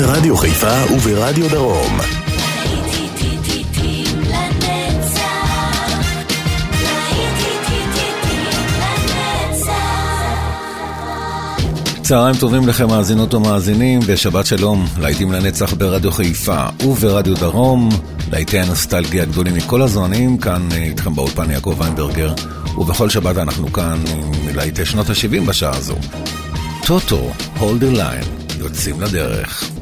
ברדיו חיפה וברדיו דרום. צהריים טובים לכם מאזינות ומאזינים, ושבת שלום, להיטים לנצח ברדיו חיפה וברדיו דרום, להיטי הנוסטלגיה הגדולים מכל הזמנים, כאן אה, איתכם באולפן יעקב ויינברגר, ובכל שבת אנחנו כאן עם להיטי שנות ה-70 בשעה הזו. טוטו, הולד ליין, יוצאים לדרך.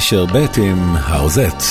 שרבט עם האוזט.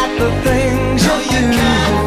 at the things no, you, you do.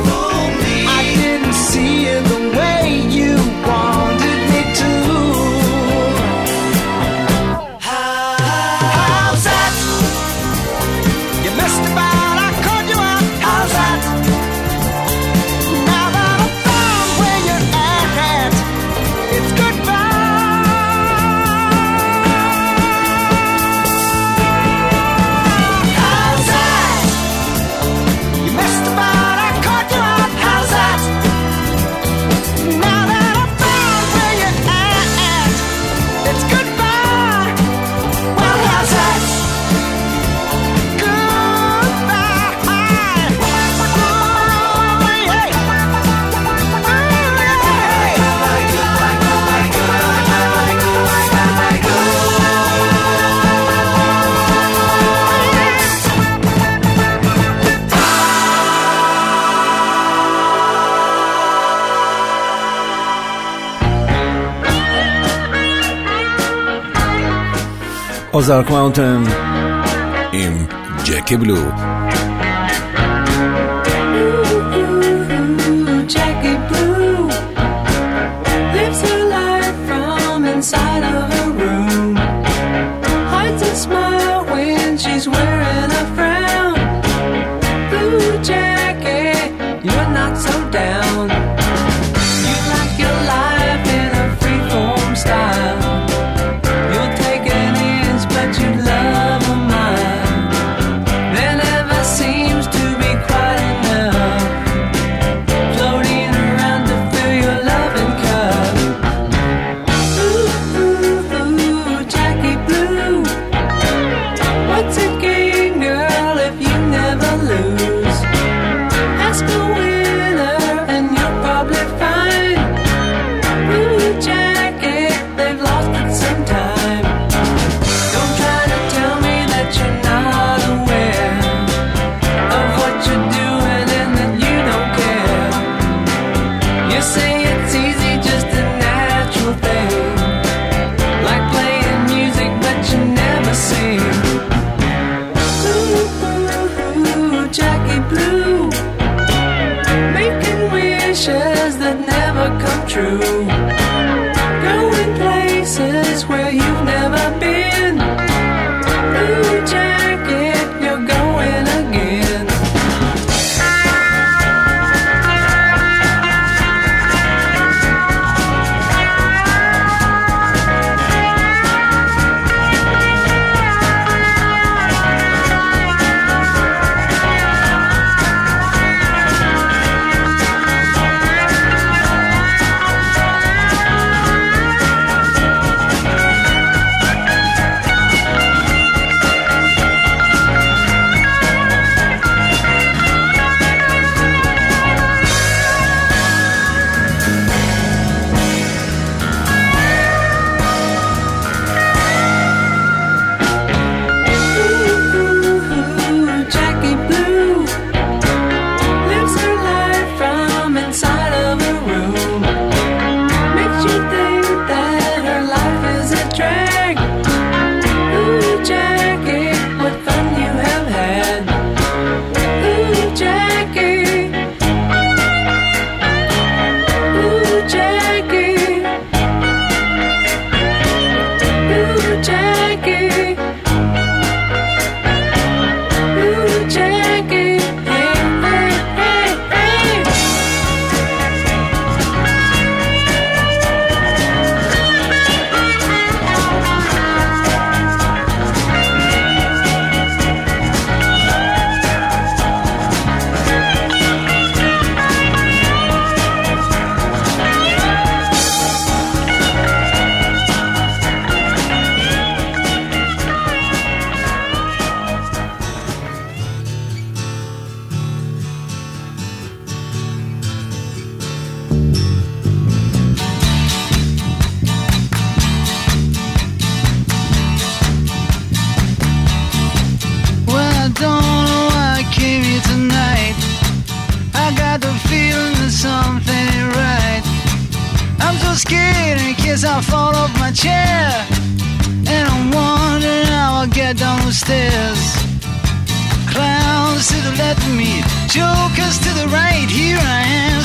Ozark Mountain. עם ג'קי בלו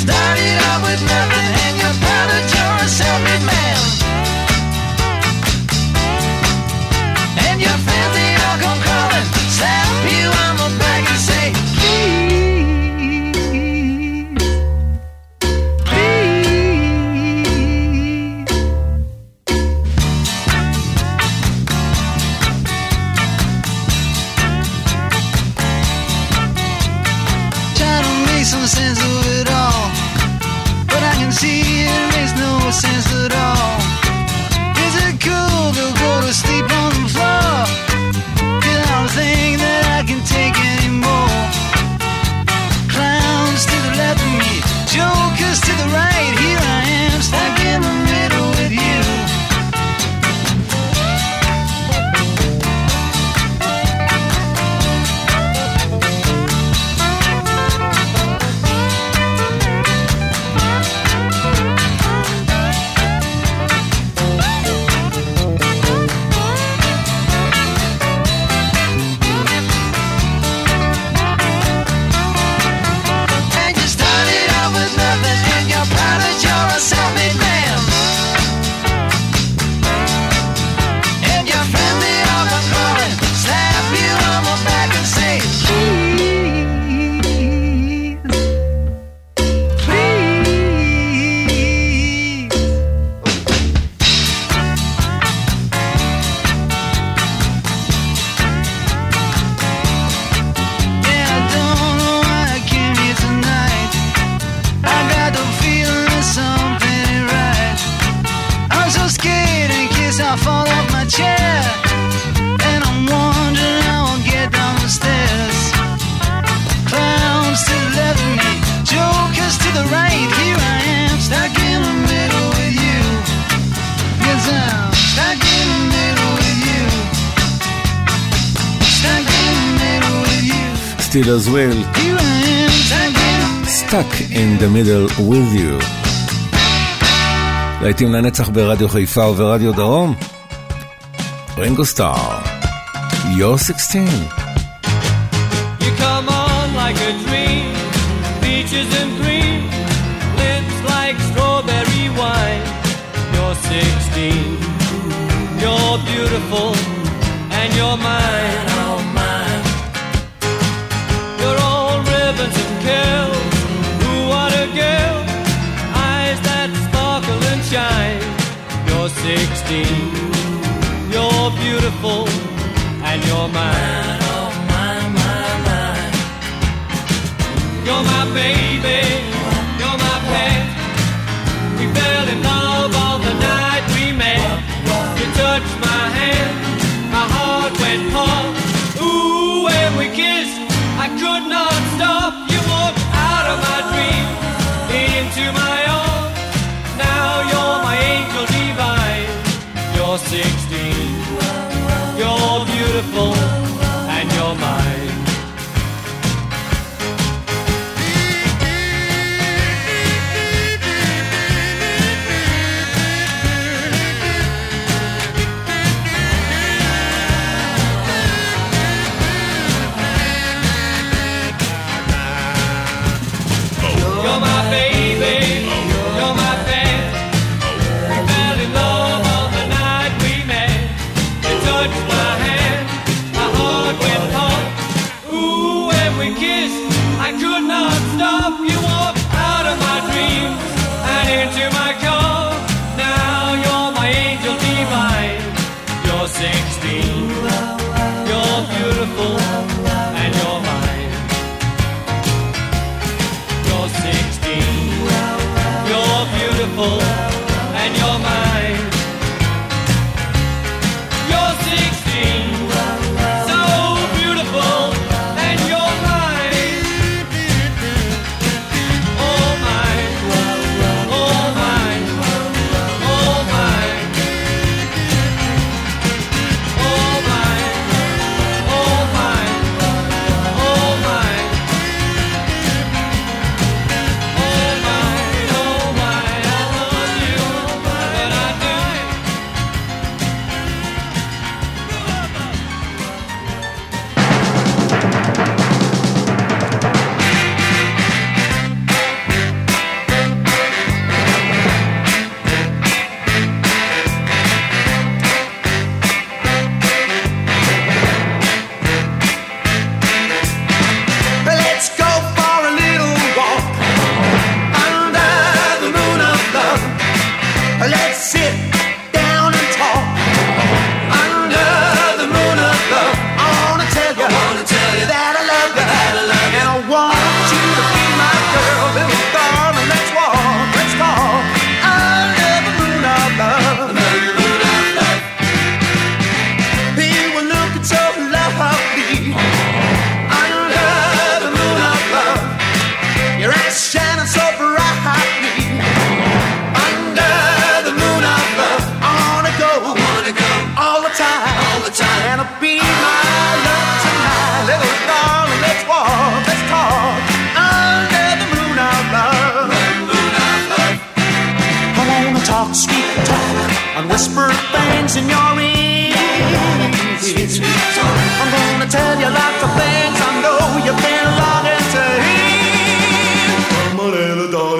Started out with nothing and you're proud that you're a self-made man. well. Stuck in the middle with you. להיטים לנצח ברדיו חיפה וברדיו דרום. רינגו סטאר, You're 16. You come on like a dream, features and cream, lips like strawberry wine. You're 16, you're beautiful, and you're mine. 16. You're beautiful and you're mine.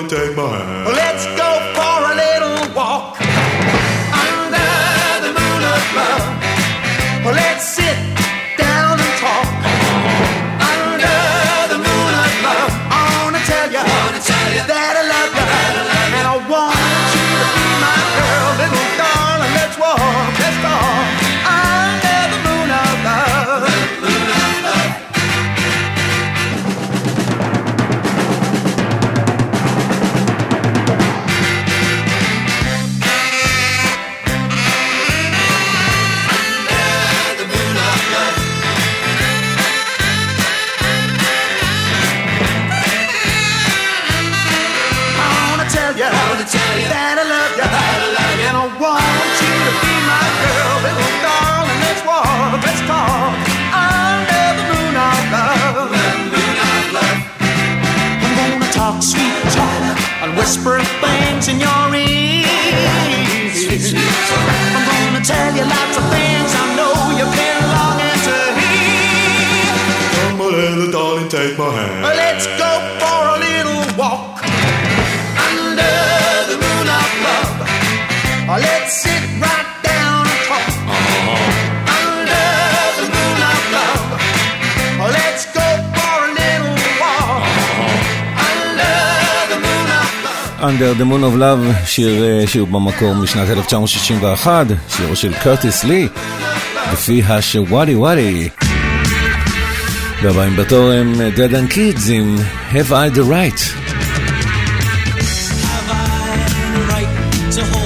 take my hand. שיר אה, שהוא במקור משנת 1961, שירו של קרטיס לי, לפי השוואלי וואלי. והבאים בתור הם Dead and Kids עם Have I the Right. Have I the right to hold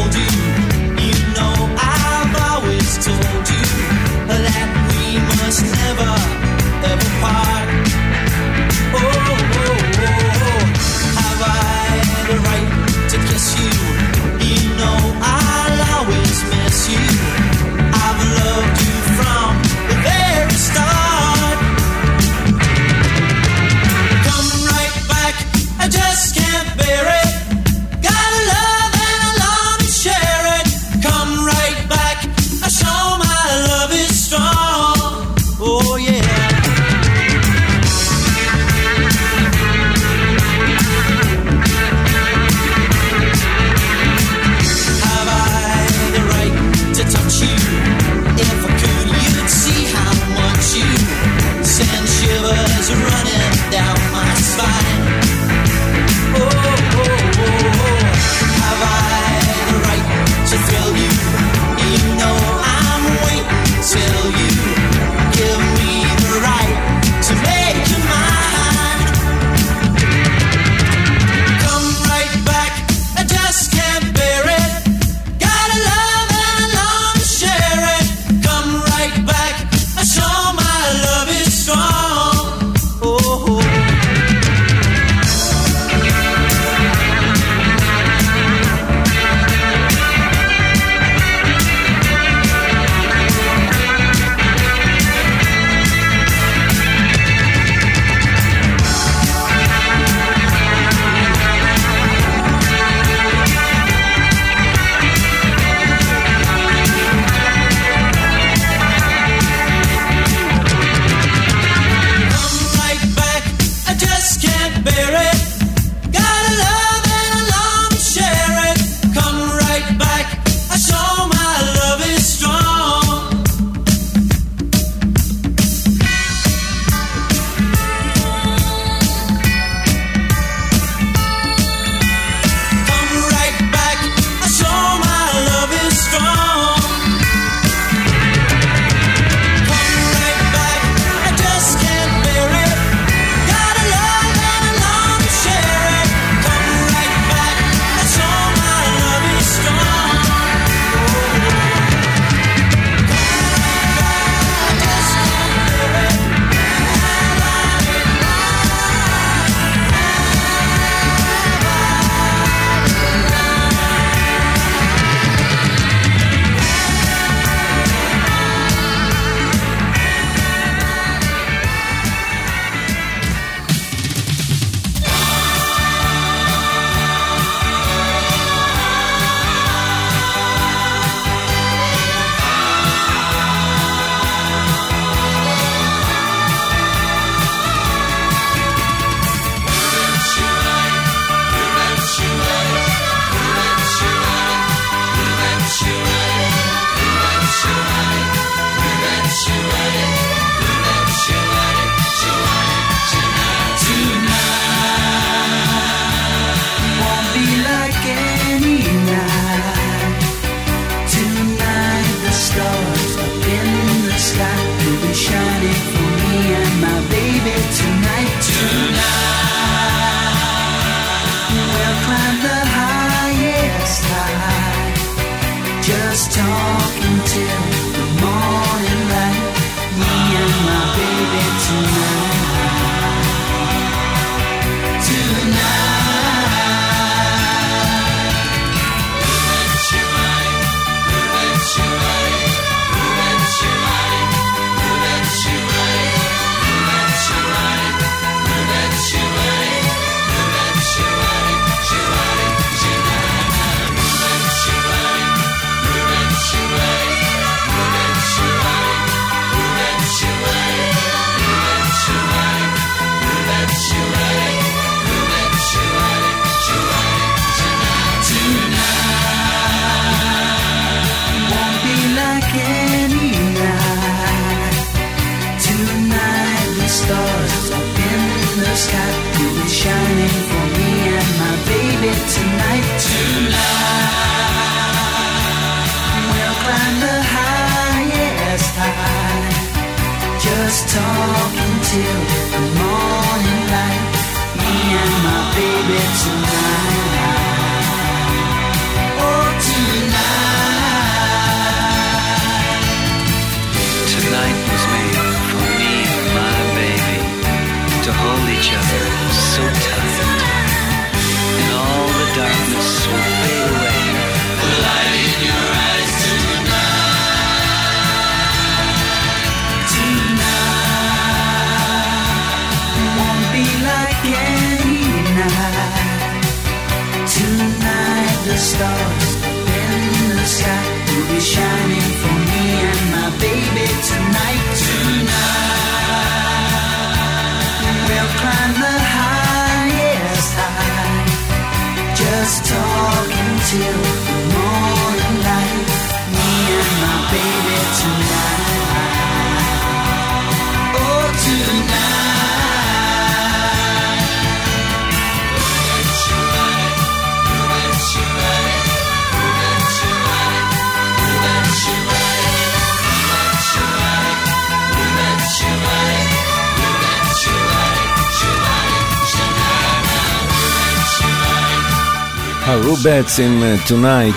בטס עם אה, טונייט,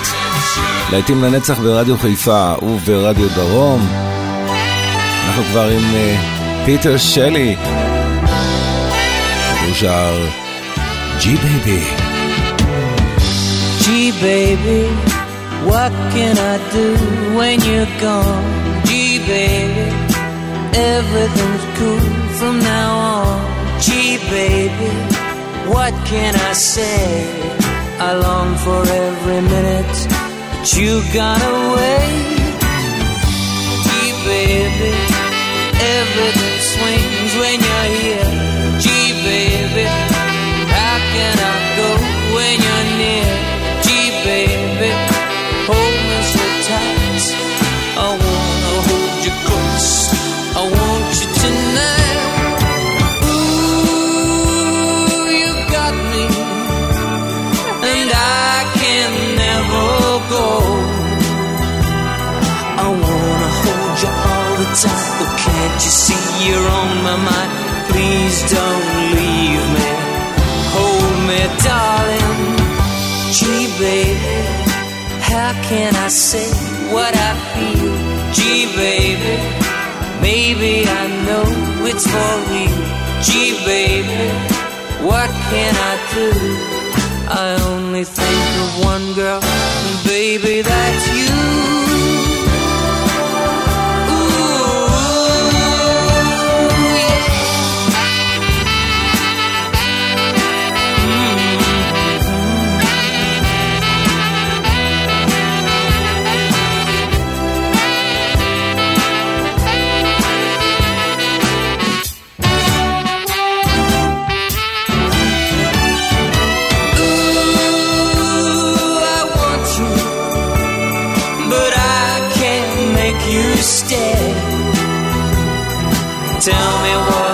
להיטים לנצח ברדיו חיפה וברדיו דרום. אנחנו כבר עם אה, פיטר שלי, הוא שר ג'י בייבי. ג'י בייבי, what can I do when you're gone? Gee baby, everything's cool from now on. Gee baby, what can I say? I long for every minute that you got away. Gee, baby, everything swings when you're here. am Please don't leave me. Hold me, darling. Gee, baby, how can I say what I feel? Gee, baby, maybe I know it's for real. Gee, baby, what can I do? I only think of one girl, and baby, that's you. make you stay. Tell me what.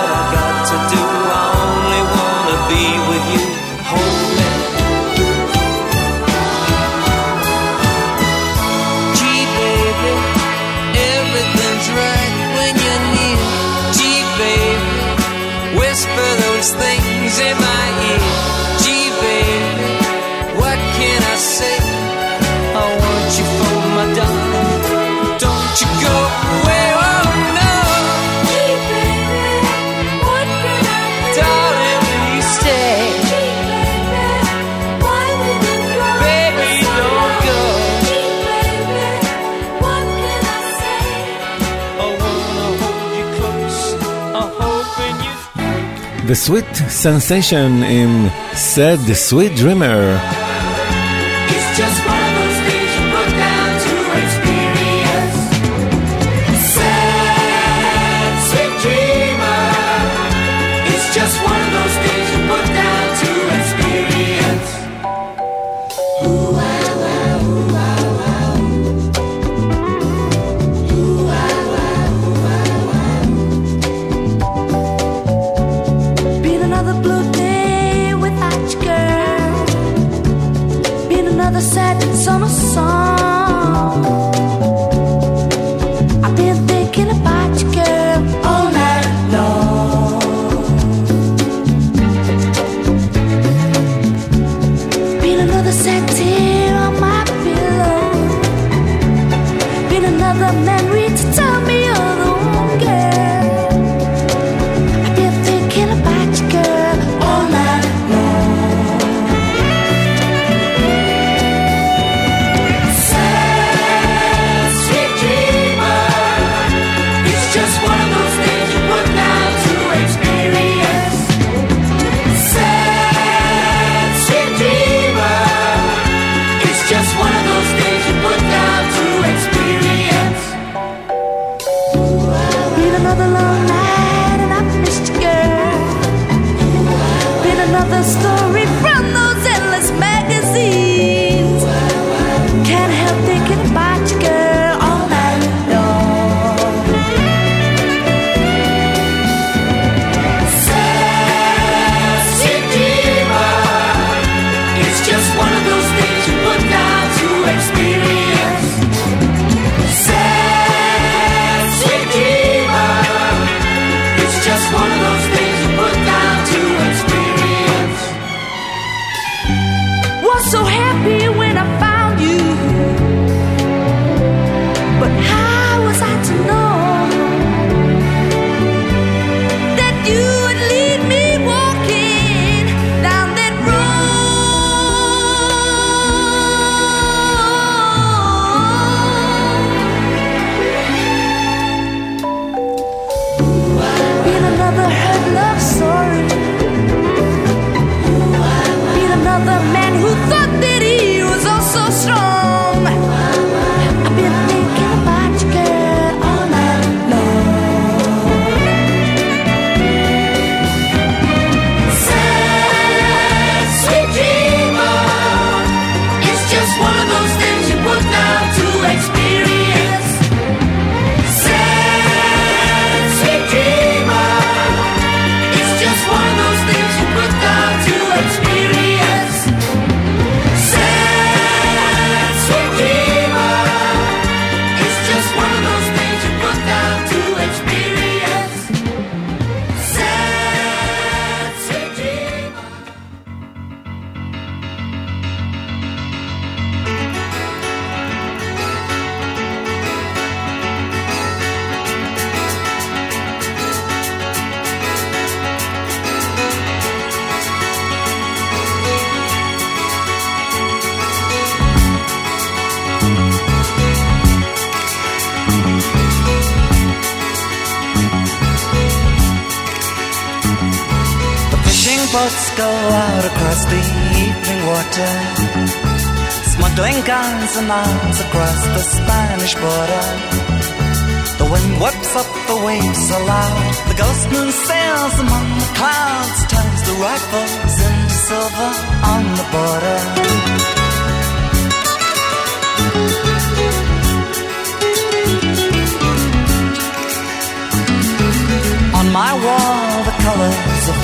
The Sweet Sensation עם Said The Sweet Dreamer.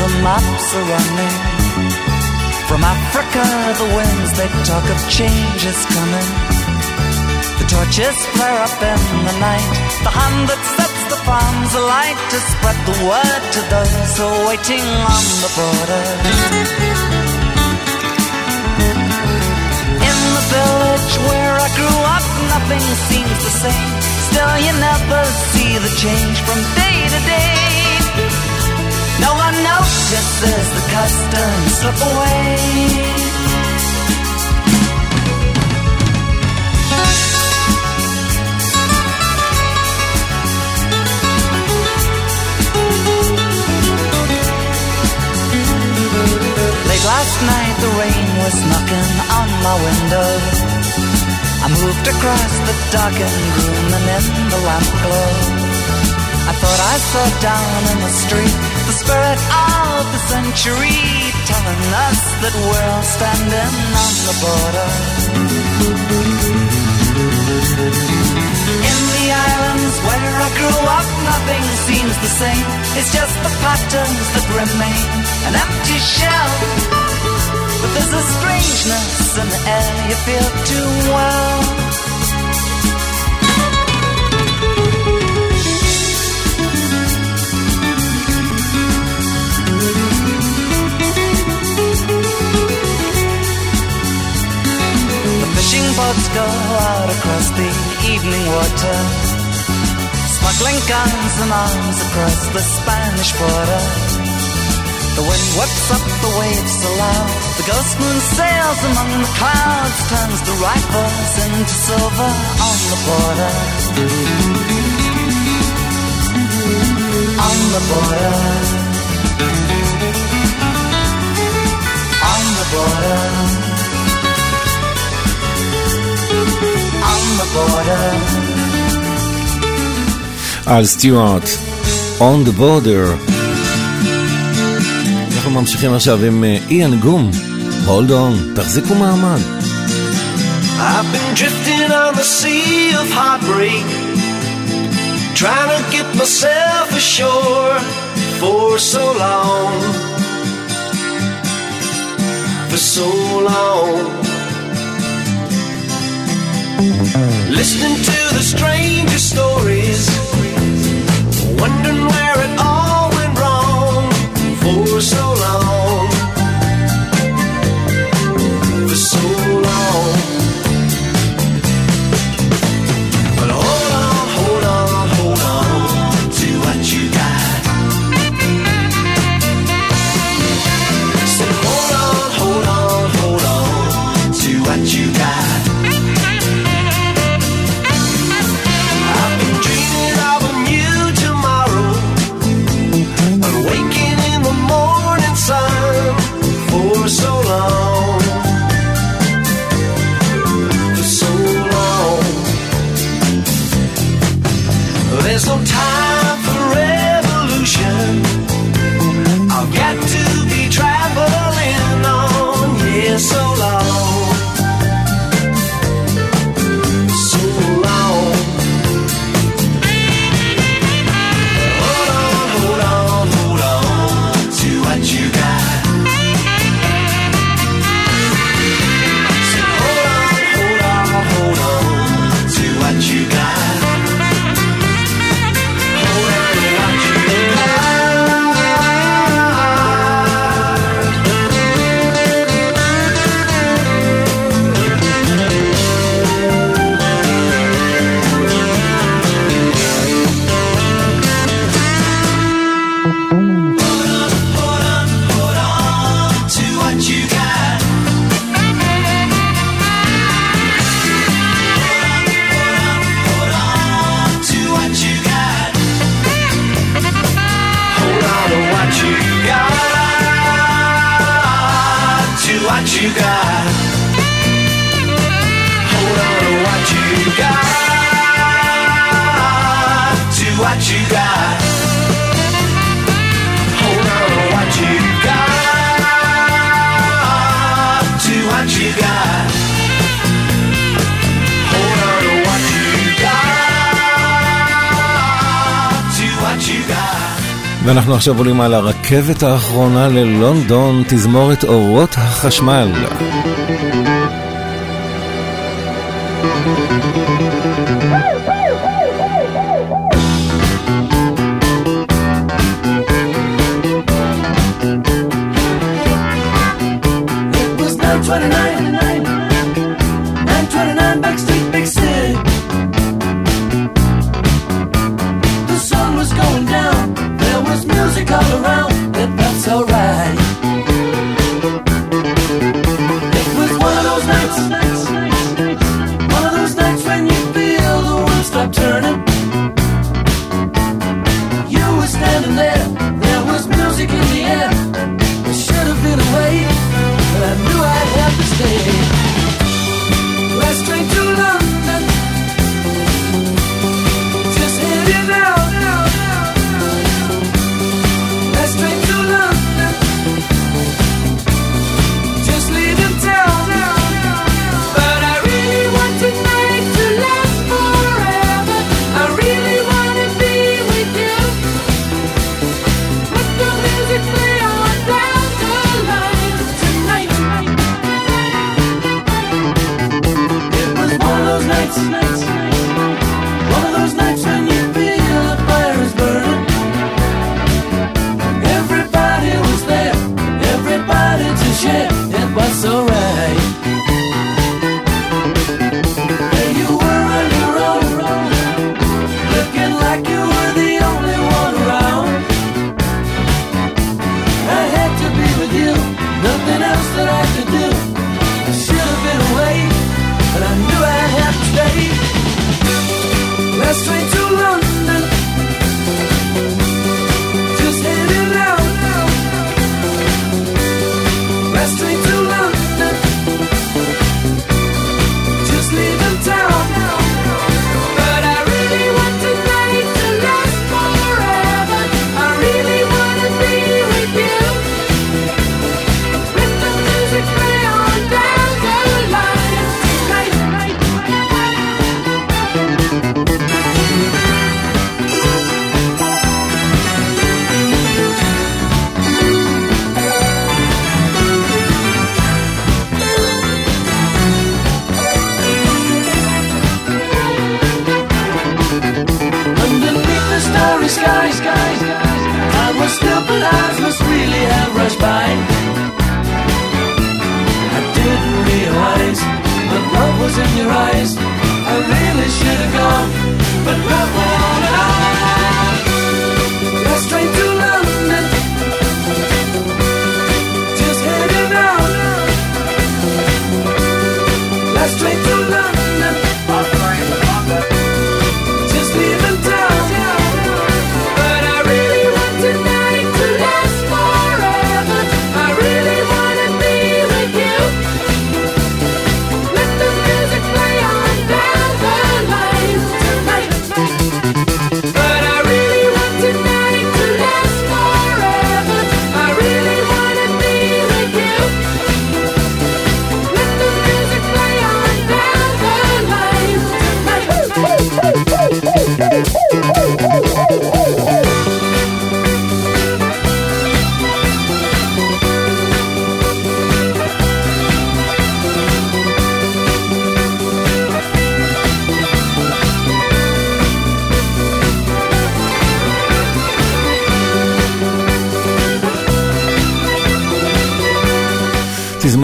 The maps are running. From Africa, the winds they talk of change is coming. The torches flare up in the night. The hand that sets the farms alight to spread the word to those who waiting on the border. In the village where I grew up, nothing seems the same. Still, you never see the change from day to day. No one notices the customs slip away. Last night, the rain was knocking on my window. I moved across the darkened room and in the lamp glow. I thought I saw down in the street spirit of the century telling us that we're all standing on the border. In the islands where I grew up, nothing seems the same. It's just the patterns that remain an empty shell. But there's a strangeness in the air you feel too well. Fishing boats go out across the evening water. Smuggling guns and arms across the Spanish border. The wind whips up the waves aloud. The ghost moon sails among the clouds, turns the rifles into silver on the border. On the border. On the border. the border. אל סטיוארט, On the border. אנחנו ממשיכים עכשיו עם איאן גום, Hold on, תחזיקו מעמד. I've been drifting on the sea of heartbreak Trying to get myself ashore for so long For so long Listening to the strangest stories, wondering where it all went wrong for so long. ואנחנו עכשיו עולים על הרכבת האחרונה ללונדון, תזמורת אורות החשמל.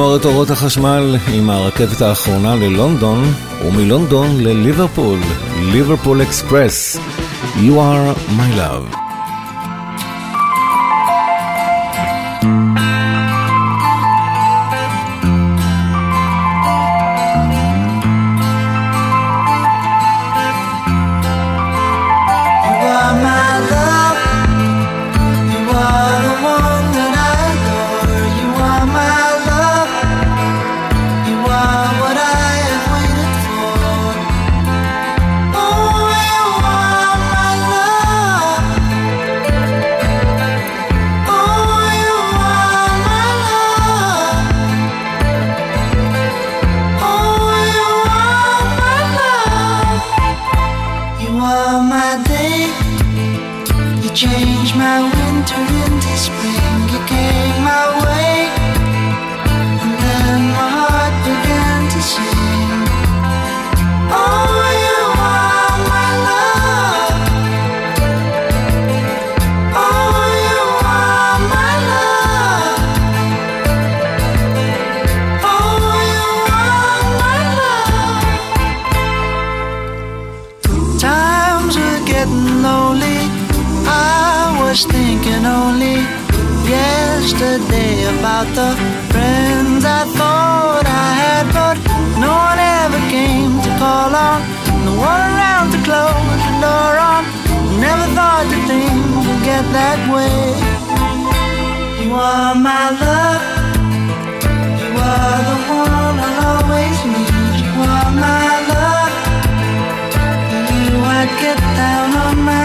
לגמור את אורות החשמל עם הרכבת האחרונה ללונדון ומלונדון לליברפול, ליברפול אקספרס. You are my love. winter into spring, you came my way. yesterday about the friends I thought I had, but no one ever came to call on. No one around to close the door on. Never thought that things would get that way. You are my love. You are the one I'll always need. You are my love. And you, I'd get down on my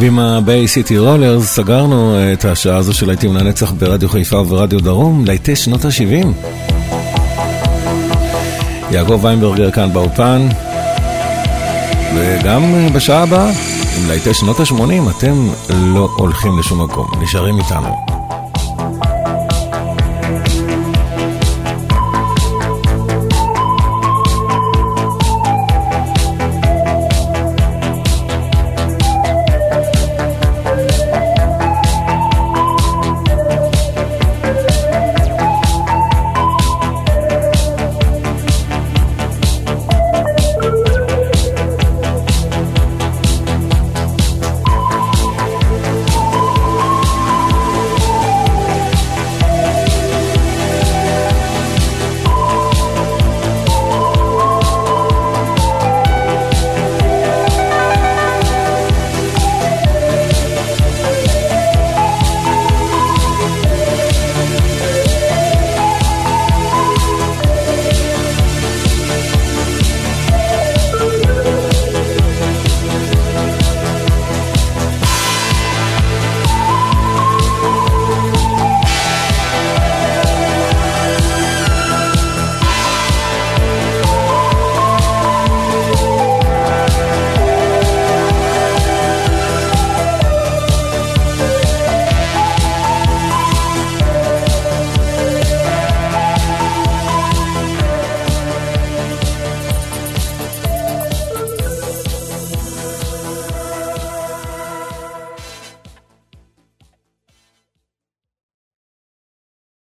ועם הביי City Rollers סגרנו אה, את השעה הזו של להיטים לנצח ברדיו חיפה וברדיו דרום, להיטי שנות ה-70. יעקב ויינברגר כאן באופן, וגם אה, בשעה הבאה, עם להיטי שנות ה-80, אתם לא הולכים לשום מקום, נשארים איתנו.